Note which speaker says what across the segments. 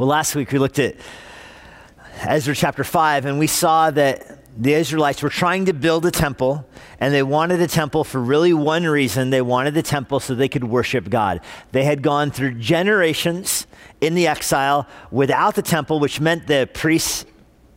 Speaker 1: Well, last week we looked at Ezra chapter 5, and we saw that the Israelites were trying to build a temple, and they wanted a temple for really one reason. They wanted the temple so they could worship God. They had gone through generations in the exile without the temple, which meant the priests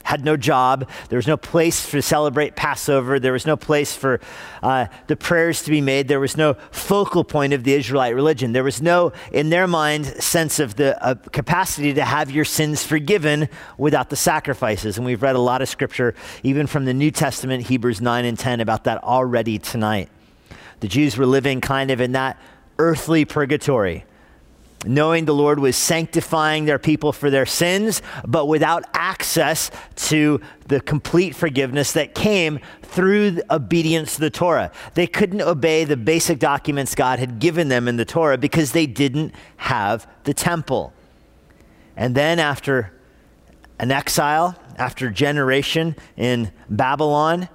Speaker 1: had no job. There was no place to celebrate Passover. There was no place for uh, the prayers to be made. There was no focal point of the Israelite religion. There was no, in their mind, sense of the uh, capacity to have your sins forgiven without the sacrifices. And we've read a lot of scripture, even from the New Testament, Hebrews 9 and 10, about that already tonight. The Jews were living kind of in that earthly purgatory knowing the Lord was sanctifying their people for their sins, but without access to the complete forgiveness that came through obedience to the Torah. They couldn't obey the basic documents God had given them in the Torah because they didn't have the temple. And then, after an exile, after generation in Babylon,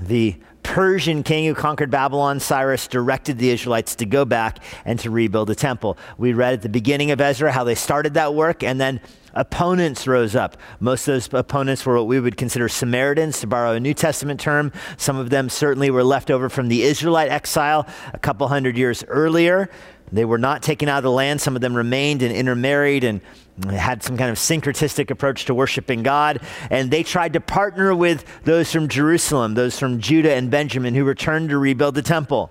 Speaker 1: the Persian king who conquered Babylon, Cyrus, directed the Israelites to go back and to rebuild the temple. We read at the beginning of Ezra how they started that work, and then opponents rose up. Most of those opponents were what we would consider Samaritans, to borrow a New Testament term. Some of them certainly were left over from the Israelite exile a couple hundred years earlier. They were not taken out of the land. Some of them remained and intermarried and had some kind of syncretistic approach to worshiping God. And they tried to partner with those from Jerusalem, those from Judah and Benjamin who returned to rebuild the temple.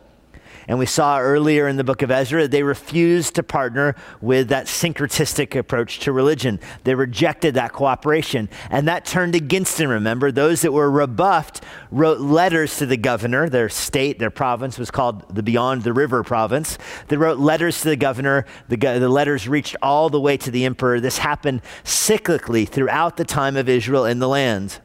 Speaker 1: And we saw earlier in the book of Ezra, they refused to partner with that syncretistic approach to religion. They rejected that cooperation. And that turned against them, remember? Those that were rebuffed wrote letters to the governor. Their state, their province was called the Beyond the River province. They wrote letters to the governor. The, the letters reached all the way to the emperor. This happened cyclically throughout the time of Israel in the land.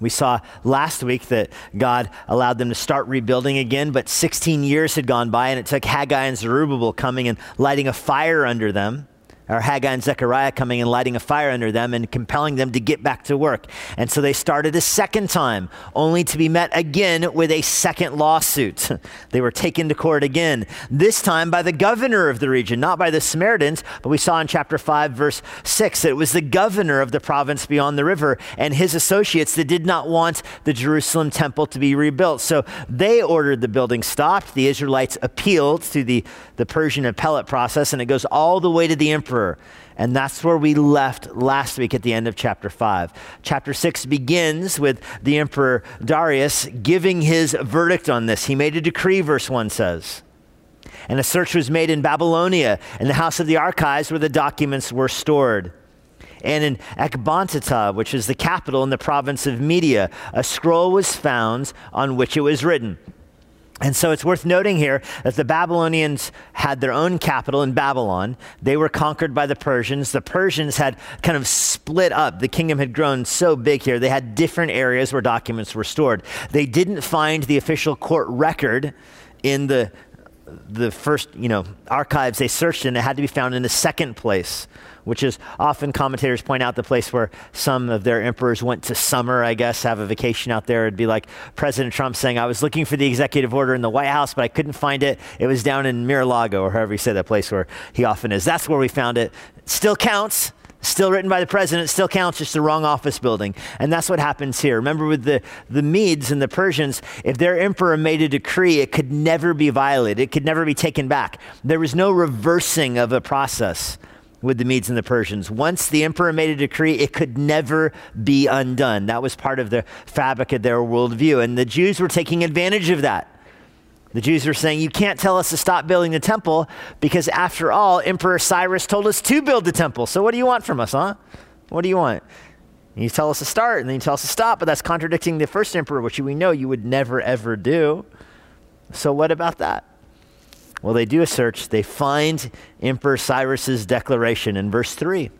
Speaker 1: We saw last week that God allowed them to start rebuilding again, but 16 years had gone by, and it took Haggai and Zerubbabel coming and lighting a fire under them or Haggai and Zechariah coming and lighting a fire under them and compelling them to get back to work. And so they started a second time, only to be met again with a second lawsuit. they were taken to court again, this time by the governor of the region, not by the Samaritans, but we saw in chapter 5, verse 6, that it was the governor of the province beyond the river and his associates that did not want the Jerusalem temple to be rebuilt. So they ordered the building stopped. The Israelites appealed to the, the Persian appellate process, and it goes all the way to the emperor And that's where we left last week at the end of chapter 5. Chapter 6 begins with the emperor Darius giving his verdict on this. He made a decree, verse 1 says. And a search was made in Babylonia, in the house of the archives where the documents were stored. And in Ecbatana, which is the capital in the province of Media, a scroll was found on which it was written. And so it's worth noting here that the Babylonians had their own capital in Babylon. They were conquered by the Persians. The Persians had kind of split up. The kingdom had grown so big here. They had different areas where documents were stored. They didn't find the official court record in the the first, you know, archives they searched in. It had to be found in a second place which is often commentators point out the place where some of their emperors went to summer, I guess, have a vacation out there. It'd be like President Trump saying, I was looking for the executive order in the White House, but I couldn't find it. It was down in Mar-a-Lago, or however you say that place where he often is. That's where we found it. Still counts still written by the president, still counts, just the wrong office building. And that's what happens here. Remember with the, the Medes and the Persians, if their emperor made a decree, it could never be violated, it could never be taken back. There was no reversing of a process with the Medes and the Persians. Once the emperor made a decree, it could never be undone. That was part of the fabric of their worldview. And the Jews were taking advantage of that. The Jews were saying, You can't tell us to stop building the temple because, after all, Emperor Cyrus told us to build the temple. So, what do you want from us, huh? What do you want? You tell us to start and then you tell us to stop, but that's contradicting the first emperor, which we know you would never, ever do. So, what about that? Well, they do a search. They find Emperor Cyrus's declaration in verse 3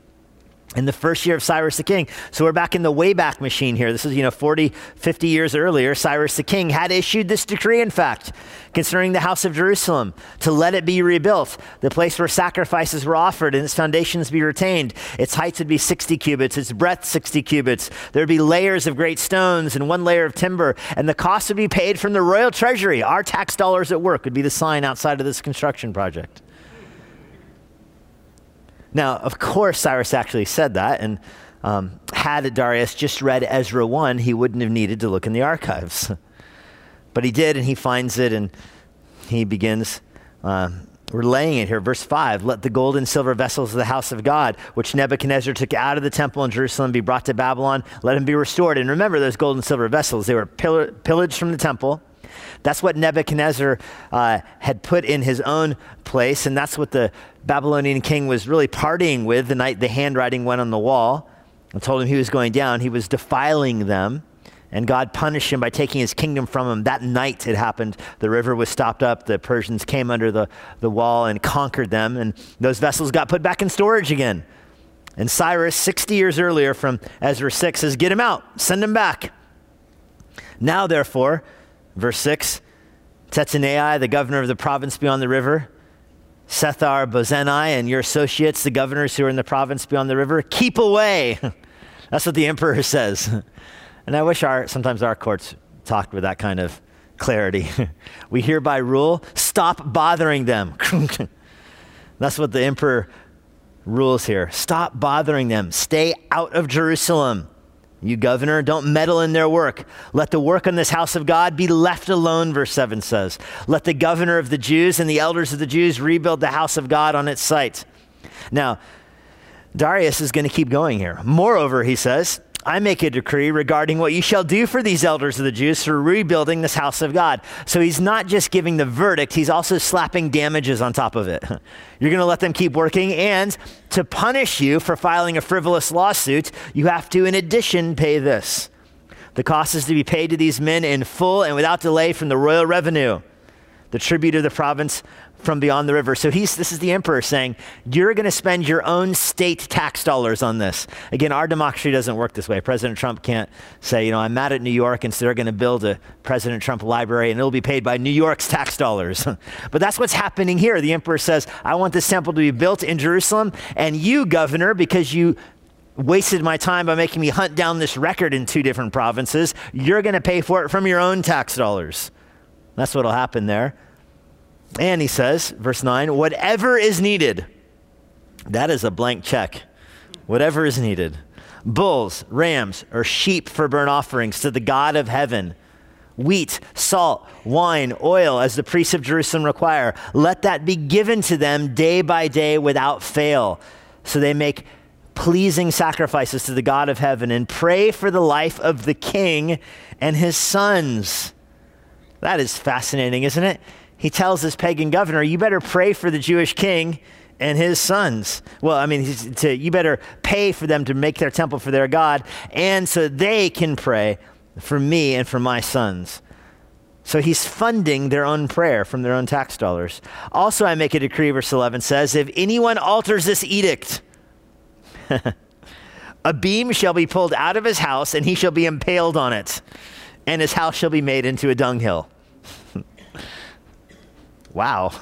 Speaker 1: in the first year of Cyrus the king. So we're back in the Wayback Machine here. This is, you know, 40, 50 years earlier. Cyrus the king had issued this decree, in fact, concerning the house of Jerusalem to let it be rebuilt, the place where sacrifices were offered and its foundations be retained. Its heights would be 60 cubits, its breadth 60 cubits. There'd be layers of great stones and one layer of timber, and the cost would be paid from the royal treasury. Our tax dollars at work would be the sign outside of this construction project. Now, of course, Cyrus actually said that, and um, had Darius just read Ezra 1, he wouldn't have needed to look in the archives. but he did, and he finds it, and he begins uh, relaying it here. Verse 5 Let the gold and silver vessels of the house of God, which Nebuchadnezzar took out of the temple in Jerusalem, be brought to Babylon. Let them be restored. And remember, those gold and silver vessels, they were pillaged from the temple. That's what Nebuchadnezzar uh, had put in his own place, and that's what the Babylonian king was really partying with the night the handwriting went on the wall and told him he was going down. He was defiling them, and God punished him by taking his kingdom from him. That night it happened. The river was stopped up. The Persians came under the, the wall and conquered them, and those vessels got put back in storage again. And Cyrus, 60 years earlier from Ezra 6, says, Get him out, send him back. Now, therefore, verse 6, Tattenai, the governor of the province beyond the river, Shethar-bozenai, and your associates, the governors who are in the province beyond the river, keep away. That's what the emperor says. And I wish our, sometimes our courts talked with that kind of clarity. we hereby rule, stop bothering them. That's what the emperor rules here. Stop bothering them. Stay out of Jerusalem. You governor, don't meddle in their work. Let the work on this house of God be left alone, verse 7 says. Let the governor of the Jews and the elders of the Jews rebuild the house of God on its site. Now, Darius is going to keep going here. Moreover, he says, I make a decree regarding what you shall do for these elders of the Jews for rebuilding this house of God. So he's not just giving the verdict, he's also slapping damages on top of it. You're going to let them keep working, and to punish you for filing a frivolous lawsuit, you have to, in addition, pay this. The cost is to be paid to these men in full and without delay from the royal revenue, the tribute of the province from beyond the river. So he's, this is the emperor saying, You're going to spend your own state tax dollars on this. Again, our democracy doesn't work this way. President Trump can't say, You know, I'm mad at New York, and so they're going to build a President Trump library, and it'll be paid by New York's tax dollars. but that's what's happening here. The emperor says, I want this temple to be built in Jerusalem, and you, governor, because you wasted my time by making me hunt down this record in two different provinces, you're going to pay for it from your own tax dollars. That's what'll happen there. And he says, verse 9, whatever is needed. That is a blank check. Whatever is needed. Bulls, rams, or sheep for burnt offerings to the God of heaven. Wheat, salt, wine, oil, as the priests of Jerusalem require. Let that be given to them day by day without fail. So they make pleasing sacrifices to the God of heaven and pray for the life of the king and his sons. That is fascinating, isn't it? He tells this pagan governor, You better pray for the Jewish king and his sons. Well, I mean, to, you better pay for them to make their temple for their God, and so they can pray for me and for my sons. So he's funding their own prayer from their own tax dollars. Also, I make a decree, verse 11 says, If anyone alters this edict, a beam shall be pulled out of his house, and he shall be impaled on it, and his house shall be made into a dunghill. Wow.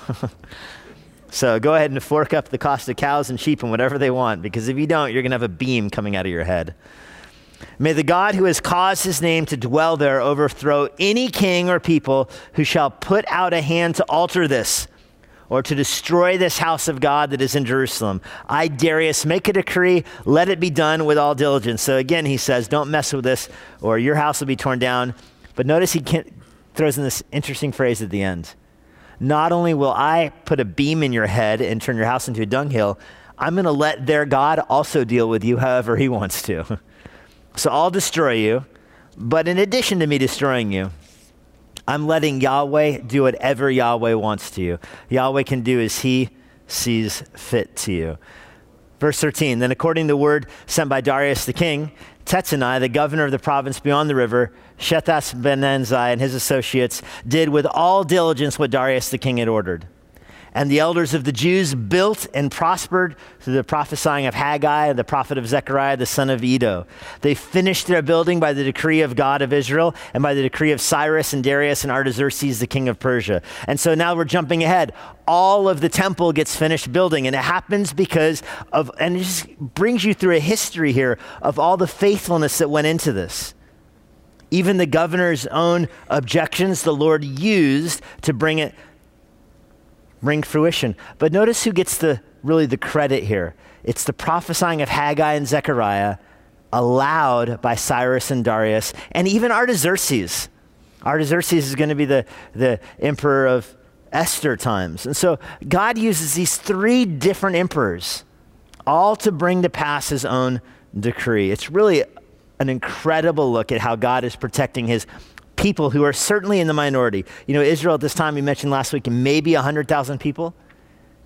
Speaker 1: so go ahead and fork up the cost of cows and sheep and whatever they want, because if you don't, you're going to have a beam coming out of your head. May the God who has caused his name to dwell there overthrow any king or people who shall put out a hand to alter this or to destroy this house of God that is in Jerusalem. I, Darius, make a decree, let it be done with all diligence. So again, he says, don't mess with this or your house will be torn down. But notice he throws in this interesting phrase at the end not only will I put a beam in your head and turn your house into a dunghill, I'm going to let their God also deal with you however he wants to. so I'll destroy you, but in addition to me destroying you, I'm letting Yahweh do whatever Yahweh wants to you. Yahweh can do as he sees fit to you. Verse 13 Then, according to the word sent by Darius the king, Tattenai, the governor of the province beyond the river, Shethar-bozenai and his associates did with all diligence what Darius the king had ordered. And the elders of the Jews built and prospered through the prophesying of Haggai, and the prophet of Zechariah, the son of Iddo. They finished their building by the decree of God of Israel and by the decree of Cyrus and Darius and Artaxerxes, the king of Persia. And so now we're jumping ahead. All of the temple gets finished building, and it happens because of, and it just brings you through a history here of all the faithfulness that went into this. Even the governor's own objections, the Lord used to bring it bring fruition. But notice who gets the really the credit here. It's the prophesying of Haggai and Zechariah allowed by Cyrus and Darius, and even Artaxerxes. Artaxerxes is going to be the, the emperor of Esther times. And so God uses these three different emperors all to bring to pass his own decree. It's really an incredible look at how God is protecting his people who are certainly in the minority. You know, Israel at this time, we mentioned last week, maybe 100,000 people,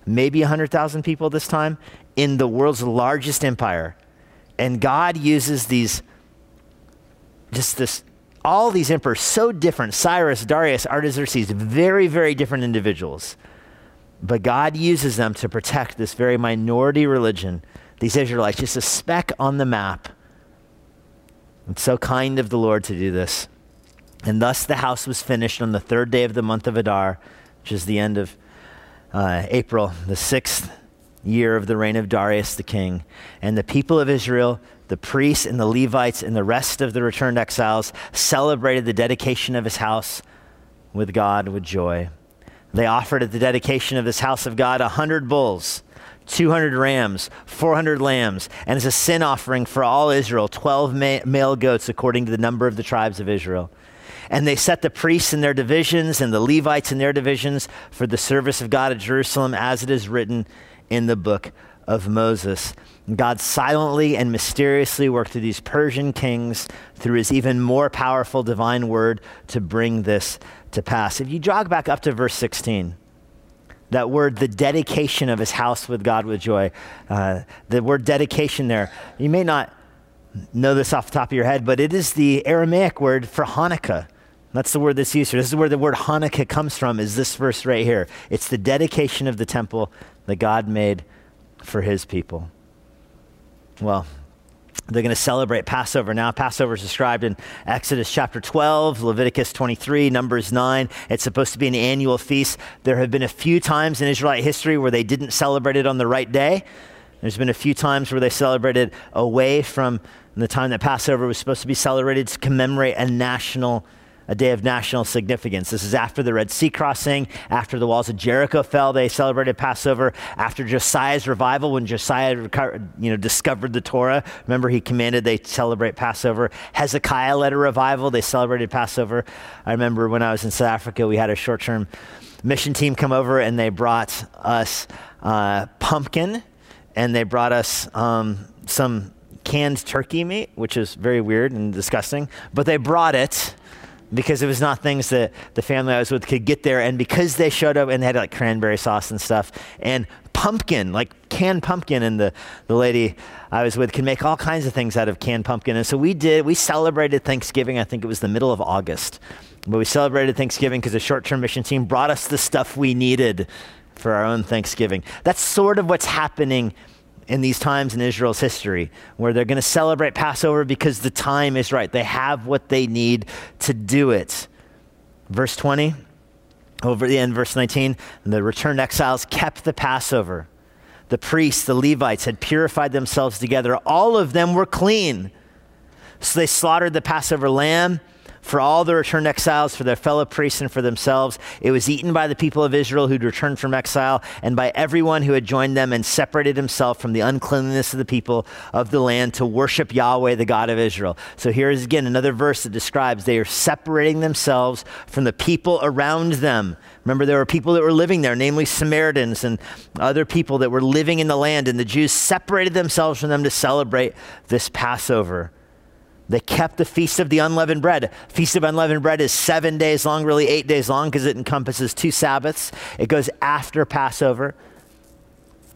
Speaker 1: maybe 100,000 people this time in the world's largest empire. And God uses these, just this, all these emperors, so different Cyrus, Darius, Artaxerxes, very, very different individuals. But God uses them to protect this very minority religion, these Israelites, just a speck on the map. It's so kind of the Lord to do this. And thus the house was finished on the third day of the month of Adar, which is the end of uh, April, the sixth year of the reign of Darius the king. And the people of Israel, the priests and the Levites and the rest of the returned exiles celebrated the dedication of his house with God with joy. They offered at the dedication of this house of God a hundred bulls, 200 rams, 400 lambs, and as a sin offering for all Israel, 12 ma- male goats according to the number of the tribes of Israel. And they set the priests in their divisions and the Levites in their divisions for the service of God at Jerusalem, as it is written in the book of Moses. God silently and mysteriously worked through these Persian kings through his even more powerful divine word to bring this to pass. If you jog back up to verse 16, that word, the dedication of his house with God with joy, uh, the word dedication there, you may not know this off the top of your head, but it is the Aramaic word for Hanukkah. That's the word used here. This is where the word Hanukkah comes from, is this verse right here. It's the dedication of the temple that God made for his people. Well, they're going to celebrate Passover now. Passover is described in Exodus chapter 12, Leviticus 23, Numbers 9. It's supposed to be an annual feast. There have been a few times in Israelite history where they didn't celebrate it on the right day. There's been a few times where they celebrated away from the time that Passover was supposed to be celebrated to commemorate a national a day of national significance. This is after the Red Sea crossing, after the walls of Jericho fell, they celebrated Passover. After Josiah's revival, when Josiah you know, discovered the Torah, remember he commanded they celebrate Passover. Hezekiah led a revival, they celebrated Passover. I remember when I was in South Africa, we had a short term mission team come over and they brought us uh, pumpkin and they brought us um, some canned turkey meat, which is very weird and disgusting, but they brought it because it was not things that the family I was with could get there. And because they showed up and they had like cranberry sauce and stuff and pumpkin, like canned pumpkin, and the, the lady I was with can make all kinds of things out of canned pumpkin. And so we did, we celebrated Thanksgiving, I think it was the middle of August. But we celebrated Thanksgiving because the short term mission team brought us the stuff we needed for our own Thanksgiving. That's sort of what's happening in these times in Israel's history where they're going to celebrate Passover because the time is right. They have what they need to do it. Verse 20, over the end, verse 19, the returned exiles kept the Passover. The priests, the Levites had purified themselves together. All of them were clean. So they slaughtered the Passover lamb for all the returned exiles, for their fellow priests, and for themselves. It was eaten by the people of Israel who'd returned from exile, and by everyone who had joined them and separated himself from the uncleanliness of the people of the land to worship Yahweh, the God of Israel. So here is again another verse that describes they are separating themselves from the people around them. Remember, there were people that were living there, namely Samaritans and other people that were living in the land, and the Jews separated themselves from them to celebrate this Passover. They kept the Feast of the Unleavened Bread. Feast of Unleavened Bread is seven days long, really eight days long, because it encompasses two Sabbaths. It goes after Passover.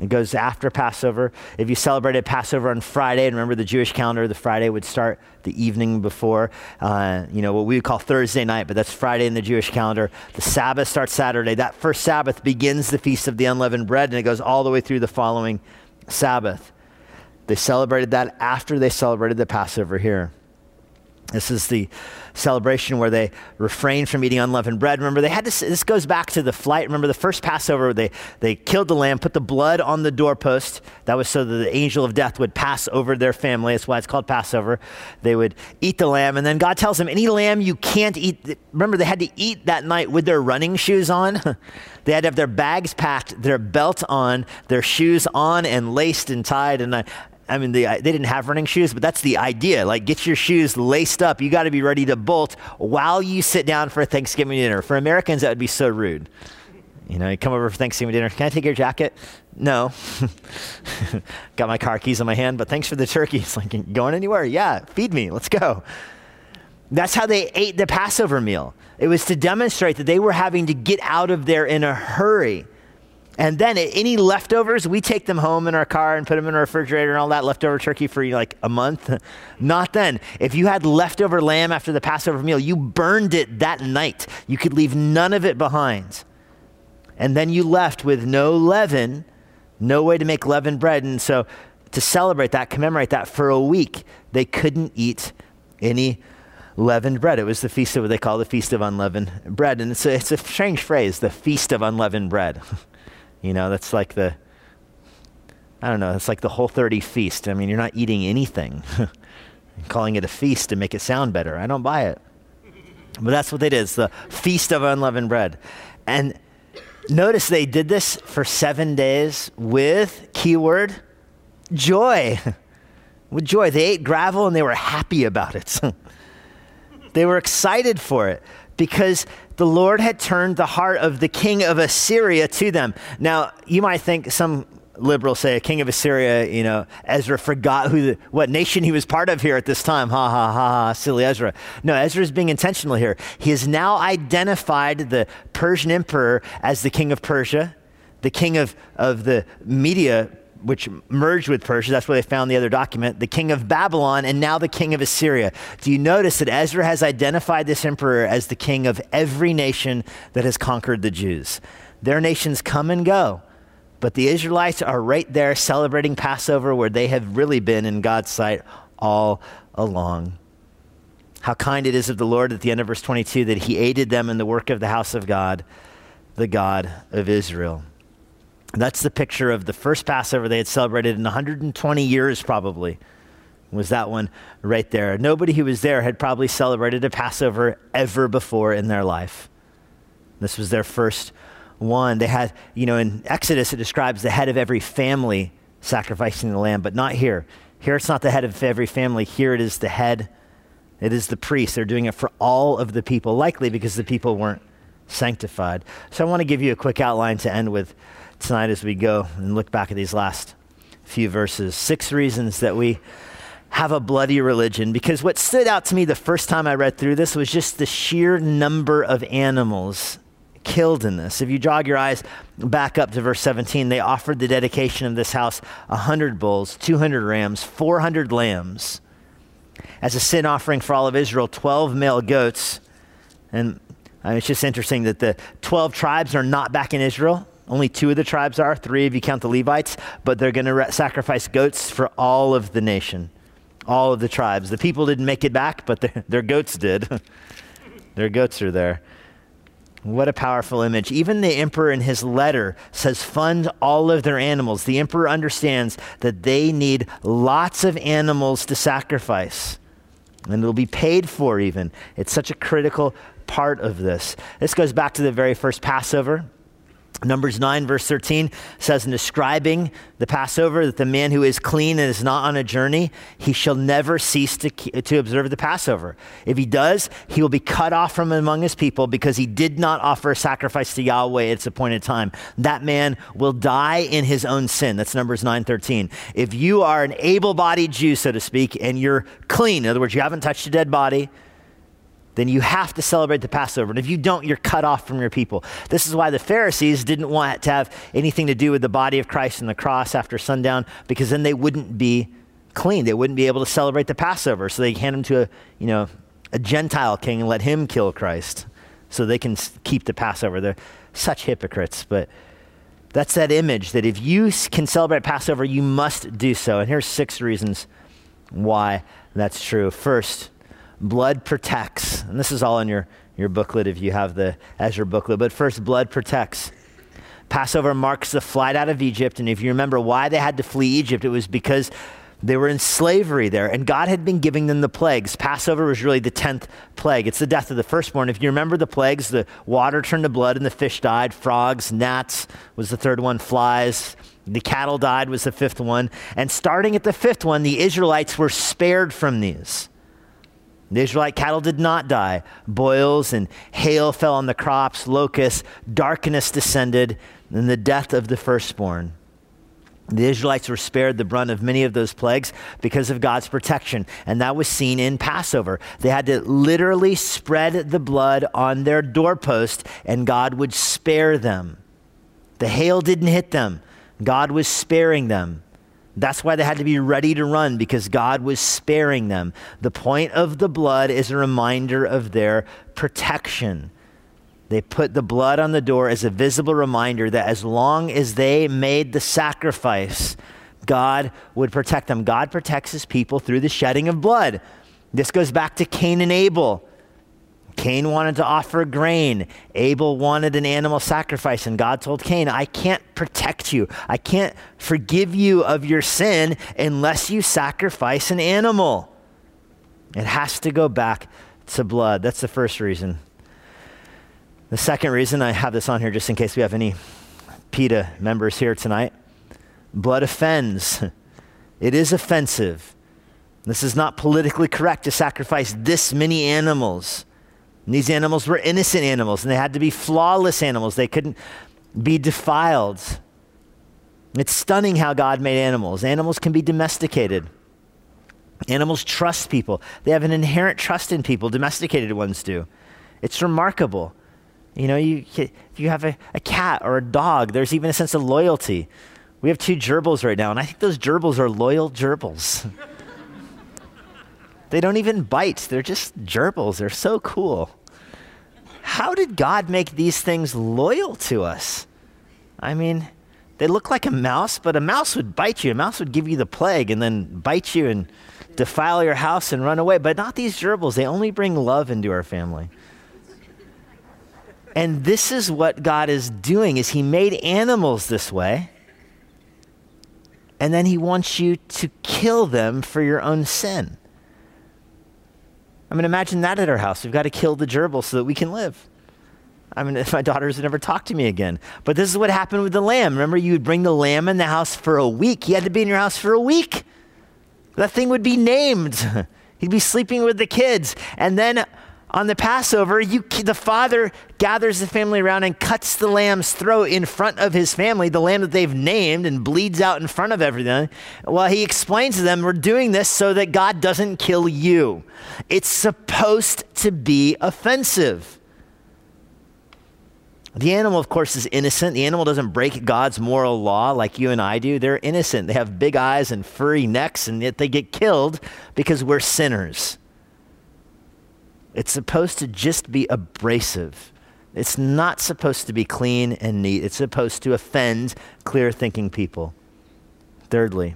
Speaker 1: It goes after Passover. If you celebrated Passover on Friday, and remember the Jewish calendar, the Friday would start the evening before, uh, you know, what we would call Thursday night, but that's Friday in the Jewish calendar. The Sabbath starts Saturday. That first Sabbath begins the Feast of the Unleavened Bread, and it goes all the way through the following Sabbath. They celebrated that after they celebrated the Passover here. This is the celebration where they refrained from eating unleavened bread. Remember, they had to, this goes back to the flight. Remember the first Passover, they, they killed the lamb, put the blood on the doorpost. That was so that the angel of death would pass over their family. That's why it's called Passover. They would eat the lamb, and then God tells them, any lamb you can't eat. Remember, they had to eat that night with their running shoes on. they had to have their bags packed, their belt on, their shoes on and laced and tied. And I, I mean, the, they didn't have running shoes, but that's the idea. Like, get your shoes laced up. You got to be ready to bolt while you sit down for a Thanksgiving dinner. For Americans, that would be so rude. You know, you come over for Thanksgiving dinner. Can I take your jacket? No. Got my car keys in my hand, but thanks for the turkey. It's like, going anywhere? Yeah, feed me. Let's go. That's how they ate the Passover meal. It was to demonstrate that they were having to get out of there in a hurry. And then any leftovers, we take them home in our car and put them in our refrigerator and all that leftover turkey for like a month. Not then. If you had leftover lamb after the Passover meal, you burned it that night. You could leave none of it behind. And then you left with no leaven, no way to make leavened bread. And so to celebrate that, commemorate that for a week, they couldn't eat any leavened bread. It was the feast of what they call the Feast of Unleavened Bread. And it's a, it's a strange phrase, the Feast of Unleavened Bread. You know, that's like the, I don't know, it's like the whole 30 feast. I mean, you're not eating anything. calling it a feast to make it sound better. I don't buy it. But that's what did. It's the feast of unleavened bread. And notice they did this for seven days with, keyword, joy. with joy. They ate gravel and they were happy about it. they were excited for it because the Lord had turned the heart of the king of Assyria to them. Now, you might think some liberals say a king of Assyria, you know, Ezra forgot who the, what nation he was part of here at this time. Ha ha ha ha, silly Ezra. No, Ezra is being intentional here. He has now identified the Persian emperor as the king of Persia, the king of, of the Media which merged with Persia. That's where they found the other document, the king of Babylon, and now the king of Assyria. Do you notice that Ezra has identified this emperor as the king of every nation that has conquered the Jews? Their nations come and go, but the Israelites are right there celebrating Passover where they have really been in God's sight all along. How kind it is of the Lord at the end of verse 22 that he aided them in the work of the house of God, the God of Israel. That's the picture of the first Passover they had celebrated in 120 years, probably. Was that one right there? Nobody who was there had probably celebrated a Passover ever before in their life. This was their first one. They had, you know, in Exodus, it describes the head of every family sacrificing the lamb, but not here. Here it's not the head of every family. Here it is the head. It is the priest. They're doing it for all of the people, likely because the people weren't sanctified. So I want to give you a quick outline to end with tonight as we go and look back at these last few verses. Six reasons that we have a bloody religion. Because what stood out to me the first time I read through this was just the sheer number of animals killed in this. If you jog your eyes back up to verse 17, they offered the dedication of this house 100 bulls, 200 rams, 400 lambs. As a sin offering for all of Israel, 12 male goats. And I mean, it's just interesting that the 12 tribes are not back in Israel. Only two of the tribes are, three if you count the Levites, but they're going to re- sacrifice goats for all of the nation, all of the tribes. The people didn't make it back, but their, their goats did. their goats are there. What a powerful image. Even the emperor in his letter says, fund all of their animals. The emperor understands that they need lots of animals to sacrifice, and it'll be paid for even. It's such a critical part of this. This goes back to the very first Passover. Numbers 9, verse 13 says, in describing the Passover, that the man who is clean and is not on a journey, he shall never cease to, to observe the Passover. If he does, he will be cut off from among his people because he did not offer a sacrifice to Yahweh at its appointed time. That man will die in his own sin. That's Numbers 9, 13. If you are an able bodied Jew, so to speak, and you're clean, in other words, you haven't touched a dead body, then you have to celebrate the Passover. And if you don't, you're cut off from your people. This is why the Pharisees didn't want to have anything to do with the body of Christ and the cross after sundown, because then they wouldn't be clean. They wouldn't be able to celebrate the Passover. So they hand him to a, you know, a Gentile king and let him kill Christ so they can keep the Passover. They're such hypocrites, but that's that image that if you can celebrate Passover, you must do so. And here's six reasons why that's true. First, blood protects. And this is all in your, your booklet if you have the Ezra booklet. But first, blood protects. Passover marks the flight out of Egypt. And if you remember why they had to flee Egypt, it was because they were in slavery there, and God had been giving them the plagues. Passover was really the 10th plague. It's the death of the firstborn. If you remember the plagues, the water turned to blood and the fish died. Frogs, gnats was the third one, flies. The cattle died was the fifth one. And starting at the fifth one, the Israelites were spared from these. The Israelite cattle did not die. Boils and hail fell on the crops, locusts, darkness descended, and the death of the firstborn. The Israelites were spared the brunt of many of those plagues because of God's protection, and that was seen in Passover. They had to literally spread the blood on their doorpost, and God would spare them. The hail didn't hit them, God was sparing them. That's why they had to be ready to run because God was sparing them. The point of the blood is a reminder of their protection. They put the blood on the door as a visible reminder that as long as they made the sacrifice, God would protect them. God protects his people through the shedding of blood. This goes back to Cain and Abel. Cain wanted to offer grain. Abel wanted an animal sacrifice. And God told Cain, I can't protect you. I can't forgive you of your sin unless you sacrifice an animal. It has to go back to blood. That's the first reason. The second reason I have this on here, just in case we have any PETA members here tonight blood offends. It is offensive. This is not politically correct to sacrifice this many animals. And these animals were innocent animals, and they had to be flawless animals. They couldn't be defiled. It's stunning how God made animals. Animals can be domesticated. Animals trust people, they have an inherent trust in people, domesticated ones do. It's remarkable. You know, you, if you have a, a cat or a dog, there's even a sense of loyalty. We have two gerbils right now, and I think those gerbils are loyal gerbils. they don't even bite, they're just gerbils. They're so cool. How did God make these things loyal to us? I mean, they look like a mouse, but a mouse would bite you. A mouse would give you the plague and then bite you and defile your house and run away. But not these gerbils. They only bring love into our family. And this is what God is doing is he made animals this way. And then he wants you to kill them for your own sin. I mean, imagine that at our house. We've got to kill the gerbil so that we can live. I mean, my daughters would never talk to me again. But this is what happened with the lamb. Remember, you would bring the lamb in the house for a week. He had to be in your house for a week. That thing would be named. He'd be sleeping with the kids. And then on the Passover, you, the father gathers the family around and cuts the lamb's throat in front of his family, the lamb that they've named, and bleeds out in front of everything. Well, he explains to them, We're doing this so that God doesn't kill you. It's supposed to be offensive. The animal, of course, is innocent. The animal doesn't break God's moral law like you and I do. They're innocent. They have big eyes and furry necks, and yet they get killed because we're sinners. It's supposed to just be abrasive. It's not supposed to be clean and neat. It's supposed to offend clear thinking people. Thirdly,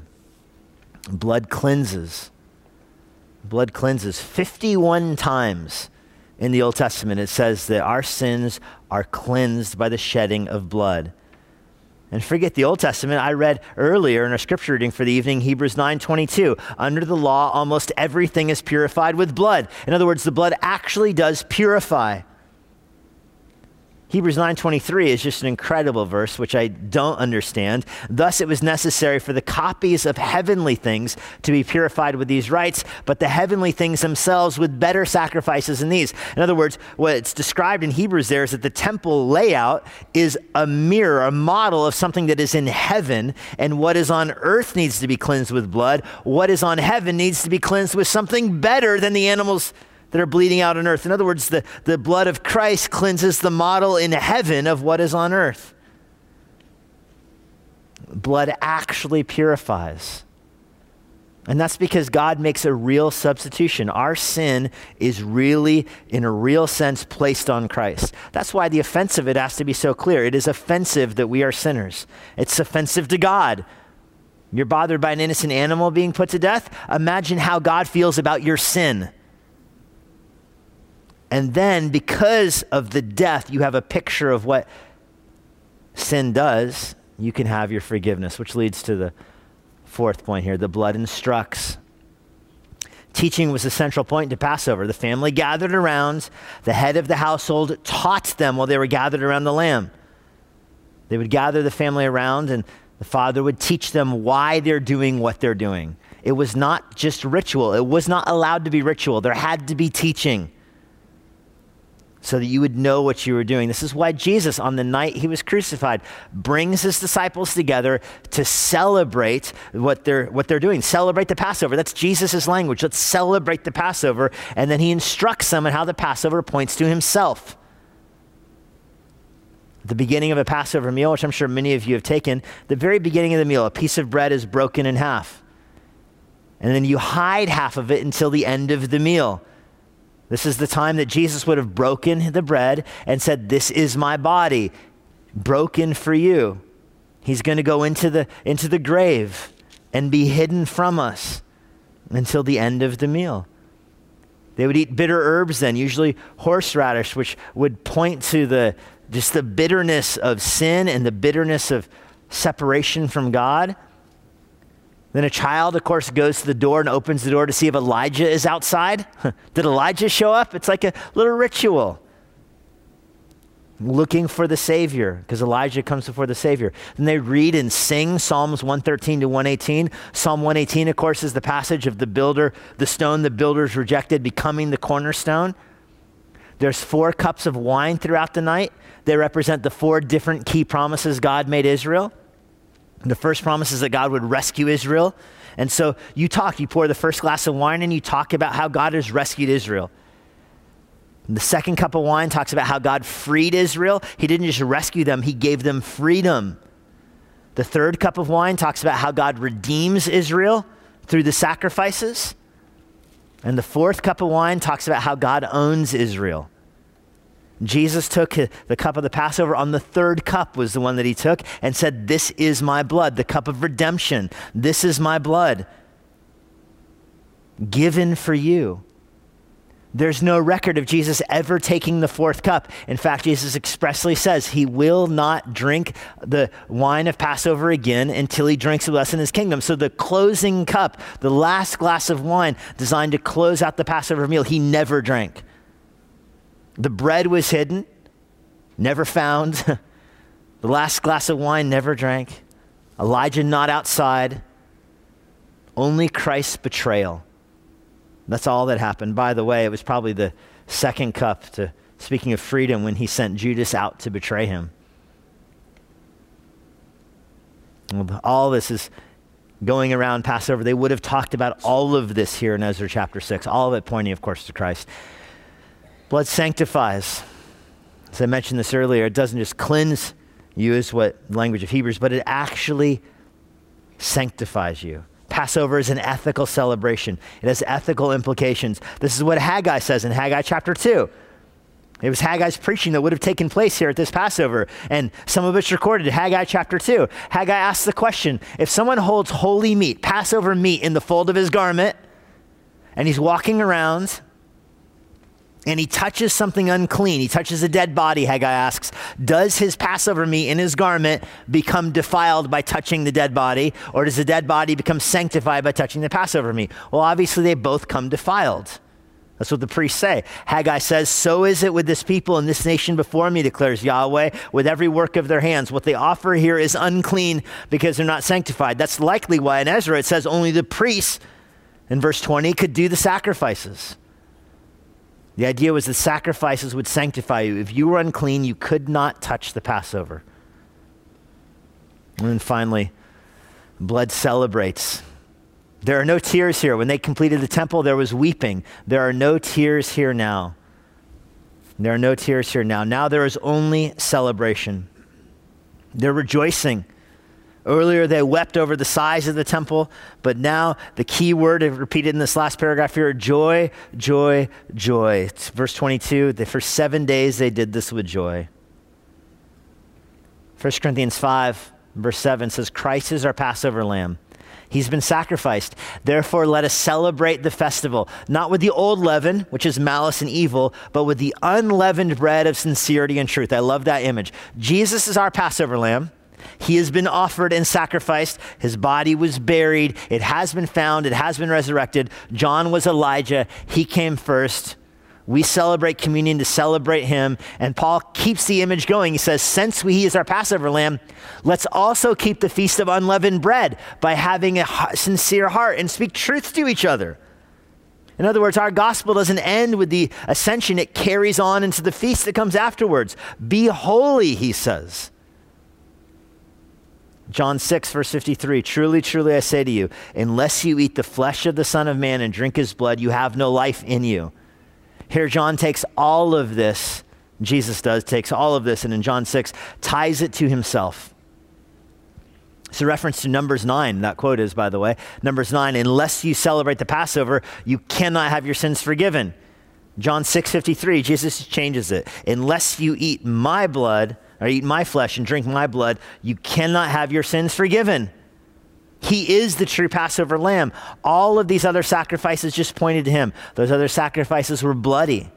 Speaker 1: blood cleanses. Blood cleanses. 51 times in the Old Testament it says that our sins are cleansed by the shedding of blood. And forget the Old Testament. I read earlier in our scripture reading for the evening, Hebrews 9:22. Under the law, almost everything is purified with blood. In other words, the blood actually does purify. Hebrews 9:23 is just an incredible verse which I don't understand. Thus it was necessary for the copies of heavenly things to be purified with these rites, but the heavenly things themselves with better sacrifices than these. In other words, what's described in Hebrews there is that the temple layout is a mirror, a model of something that is in heaven, and what is on earth needs to be cleansed with blood. What is on heaven needs to be cleansed with something better than the animals that are bleeding out on earth. In other words, the, the blood of Christ cleanses the model in heaven of what is on earth. Blood actually purifies. And that's because God makes a real substitution. Our sin is really, in a real sense, placed on Christ. That's why the offense of it has to be so clear. It is offensive that we are sinners, it's offensive to God. You're bothered by an innocent animal being put to death? Imagine how God feels about your sin. And then, because of the death, you have a picture of what sin does. You can have your forgiveness, which leads to the fourth point here the blood instructs. Teaching was the central point to Passover. The family gathered around, the head of the household taught them while they were gathered around the lamb. They would gather the family around, and the father would teach them why they're doing what they're doing. It was not just ritual, it was not allowed to be ritual. There had to be teaching so that you would know what you were doing. This is why Jesus, on the night he was crucified, brings his disciples together to celebrate what they're, what they're doing. Celebrate the Passover. That's Jesus' language. Let's celebrate the Passover. And then he instructs them on how the Passover points to himself. The beginning of a Passover meal, which I'm sure many of you have taken, the very beginning of the meal, a piece of bread is broken in half. And then you hide half of it until the end of the meal. This is the time that Jesus would have broken the bread and said, This is my body, broken for you. He's going to go into the, into the grave and be hidden from us until the end of the meal. They would eat bitter herbs then, usually horseradish, which would point to the, just the bitterness of sin and the bitterness of separation from God. Then a child, of course, goes to the door and opens the door to see if Elijah is outside. Did Elijah show up? It's like a little ritual. Looking for the Savior, because Elijah comes before the Savior. Then they read and sing Psalms 113 to 118. Psalm 118, of course, is the passage of the builder, the stone the builders rejected, becoming the cornerstone. There's four cups of wine throughout the night. They represent the four different key promises God made Israel. The first promise is that God would rescue Israel. And so you talk, you pour the first glass of wine and you talk about how God has rescued Israel. The second cup of wine talks about how God freed Israel. He didn't just rescue them, He gave them freedom. The third cup of wine talks about how God redeems Israel through the sacrifices. And the fourth cup of wine talks about how God owns Israel. Jesus took the cup of the Passover. On the third cup was the one that he took and said, This is my blood, the cup of redemption. This is my blood given for you. There's no record of Jesus ever taking the fourth cup. In fact, Jesus expressly says he will not drink the wine of Passover again until he drinks with us in his kingdom. So, the closing cup, the last glass of wine designed to close out the Passover meal, he never drank. The bread was hidden, never found. the last glass of wine never drank. Elijah not outside. Only Christ's betrayal. That's all that happened. By the way, it was probably the second cup to speaking of freedom when he sent Judas out to betray him. All this is going around Passover. They would have talked about all of this here in Ezra chapter 6, all of it pointing, of course, to Christ. Blood sanctifies. As I mentioned this earlier, it doesn't just cleanse you, is what language of Hebrews, but it actually sanctifies you. Passover is an ethical celebration. It has ethical implications. This is what Haggai says in Haggai chapter 2. It was Haggai's preaching that would have taken place here at this Passover, and some of it's recorded. Haggai chapter 2. Haggai asks the question if someone holds holy meat, Passover meat, in the fold of his garment, and he's walking around and he touches something unclean, he touches a dead body, Haggai asks, does his Passover meat in his garment become defiled by touching the dead body, or does the dead body become sanctified by touching the Passover meat? Well, obviously, they both come defiled. That's what the priests say. Haggai says, So is it with this people and this nation before me, declares Yahweh, with every work of their hands. What they offer here is unclean because they're not sanctified. That's likely why in Ezra it says only the priests, in verse 20, could do the sacrifices. The idea was the sacrifices would sanctify you. If you were unclean, you could not touch the Passover. And then finally, blood celebrates. There are no tears here. When they completed the temple, there was weeping. There are no tears here now. There are no tears here now. Now there is only celebration. They're rejoicing. Earlier, they wept over the size of the temple, but now the key word repeated in this last paragraph here joy, joy, joy. It's verse 22. For seven days, they did this with joy. 1 Corinthians 5, verse 7 says, Christ is our Passover lamb. He's been sacrificed. Therefore, let us celebrate the festival, not with the old leaven, which is malice and evil, but with the unleavened bread of sincerity and truth. I love that image. Jesus is our Passover lamb. He has been offered and sacrificed. His body was buried. It has been found. It has been resurrected. John was Elijah. He came first. We celebrate communion to celebrate him. And Paul keeps the image going. He says, Since we, he is our Passover lamb, let's also keep the feast of unleavened bread by having a sincere heart and speak truth to each other. In other words, our gospel doesn't end with the ascension, it carries on into the feast that comes afterwards. Be holy, he says. John 6, verse 53 Truly, truly, I say to you, unless you eat the flesh of the Son of Man and drink his blood, you have no life in you. Here, John takes all of this, Jesus does, takes all of this, and in John 6, ties it to himself. It's a reference to Numbers 9. That quote is, by the way, Numbers 9, unless you celebrate the Passover, you cannot have your sins forgiven. John 6, 53, Jesus changes it. Unless you eat my blood, or eat my flesh and drink my blood, you cannot have your sins forgiven. He is the true Passover lamb. All of these other sacrifices just pointed to him. Those other sacrifices were bloody,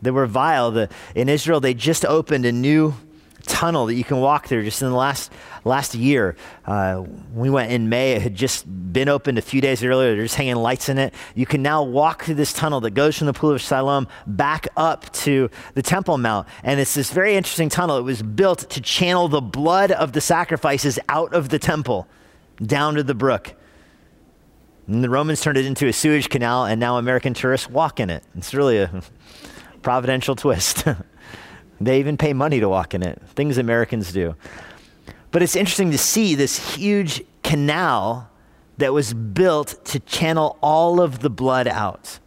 Speaker 1: they were vile. The, in Israel, they just opened a new tunnel that you can walk through just in the last, last year. Uh, we went in May. It had just been opened a few days earlier. They're just hanging lights in it. You can now walk through this tunnel that goes from the Pool of Siloam back up to the Temple Mount. And it's this very interesting tunnel. It was built to channel the blood of the sacrifices out of the temple down to the brook. And the Romans turned it into a sewage canal, and now American tourists walk in it. It's really a providential twist. They even pay money to walk in it, things Americans do. But it's interesting to see this huge canal that was built to channel all of the blood out.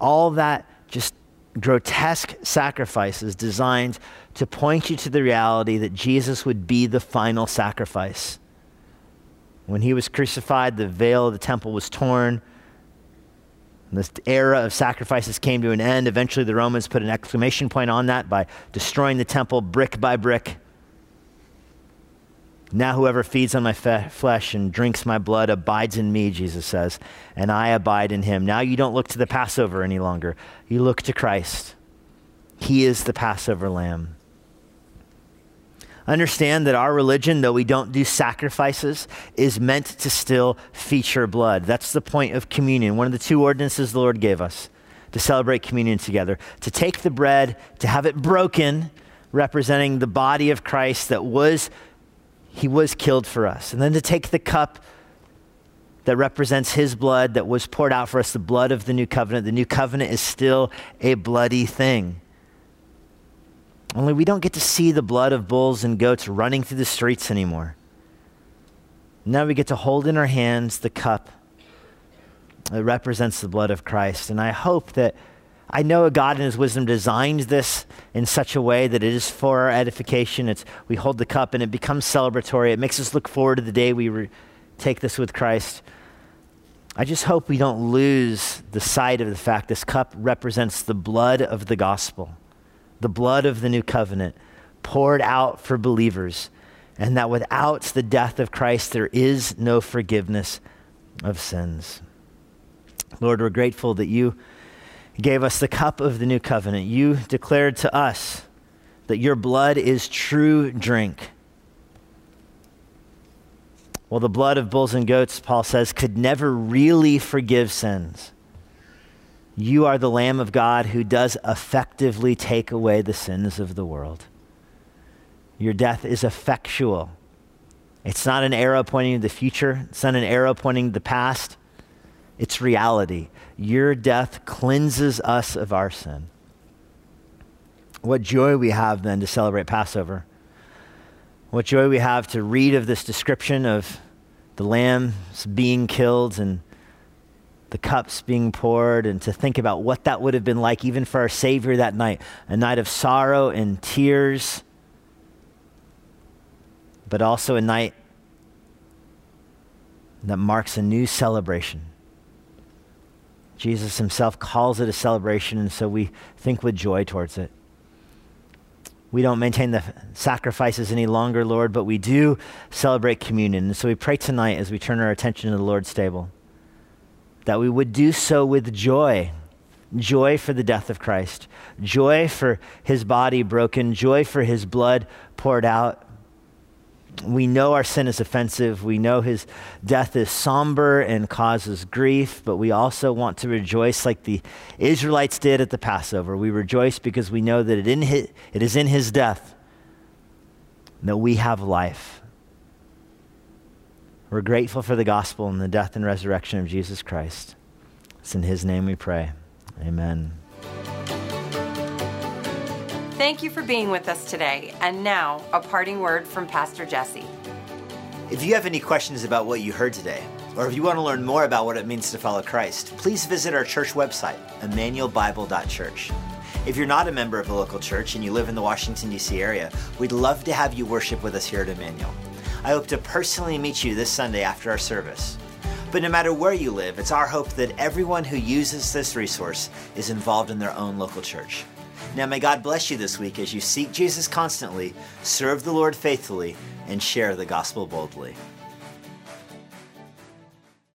Speaker 1: All that just grotesque sacrifices designed to point you to the reality that Jesus would be the final sacrifice. When he was crucified, the veil of the temple was torn this era of sacrifices came to an end. Eventually, the Romans put an exclamation point on that by destroying the temple brick by brick. Now, whoever feeds on my fe- flesh and drinks my blood abides in me, Jesus says, and I abide in him. Now, you don't look to the Passover any longer, you look to Christ. He is the Passover lamb. Understand that our religion, though we don't do sacrifices, is meant to still feature blood. That's the point of communion. One of the two ordinances the Lord gave us to celebrate communion together. To take the bread, to have it broken, representing the body of Christ that was, he was killed for us. And then to take the cup that represents his blood that was poured out for us, the blood of the new covenant. The new covenant is still a bloody thing. Only we don't get to see the blood of bulls and goats running through the streets anymore. Now we get to hold in our hands the cup that represents the blood of Christ. And I hope that I know God in His wisdom designed this in such a way that it is for our edification. It's, we hold the cup and it becomes celebratory. It makes us look forward to the day we re- take this with Christ. I just hope we don't lose the sight of the fact this cup represents the blood of the gospel the blood of the new covenant poured out for believers, and that without the death of Christ, there is no forgiveness of sins. Lord, we're grateful that you gave us the cup of the new covenant. You declared to us that your blood is true drink. Well, the blood of bulls and goats, Paul says, could never really forgive sins. You are the Lamb of God who does effectively take away the sins of the world. Your death is effectual. It's not an arrow pointing to the future, it's not an arrow pointing to the past. It's reality. Your death cleanses us of our sin. What joy we have then to celebrate Passover. What joy we have to read of this description of the lambs being killed and the cups being poured and to think about what that would have been like even for our Savior that night a night of sorrow and tears, but also a night that marks a new celebration. Jesus himself calls it a celebration, and so we think with joy towards it. we don't maintain the sacrifices any longer, Lord, but we do celebrate communion. And so we pray tonight as we turn our attention to the Lord's table that we would do so with joy joy for the death of Christ, joy for his body broken, joy for his blood poured out. We know our sin is offensive. We know his death is somber and causes grief, but we also want to rejoice like the Israelites did at the Passover. We rejoice because we know that it, in his, it is in his death that we have life. We're grateful for the gospel and the death and resurrection of Jesus Christ. It's in his name we pray. Amen.
Speaker 2: Thank you for being with us today. And now, a parting word from Pastor Jesse.
Speaker 1: If you have any questions about what you heard today, or if you want to learn more about what it means to follow Christ, please visit our church website, immanuelbible.church. If you're not a member of a local church and you live in the Washington, D.C. area, we'd love to have you worship with us here at Immanuel. I hope to personally meet you this Sunday after our service. But no matter where you live, it's our hope that everyone who uses this resource is involved in their own local church. Now, may God bless you this week as you seek Jesus constantly, serve the Lord faithfully, and share the gospel boldly.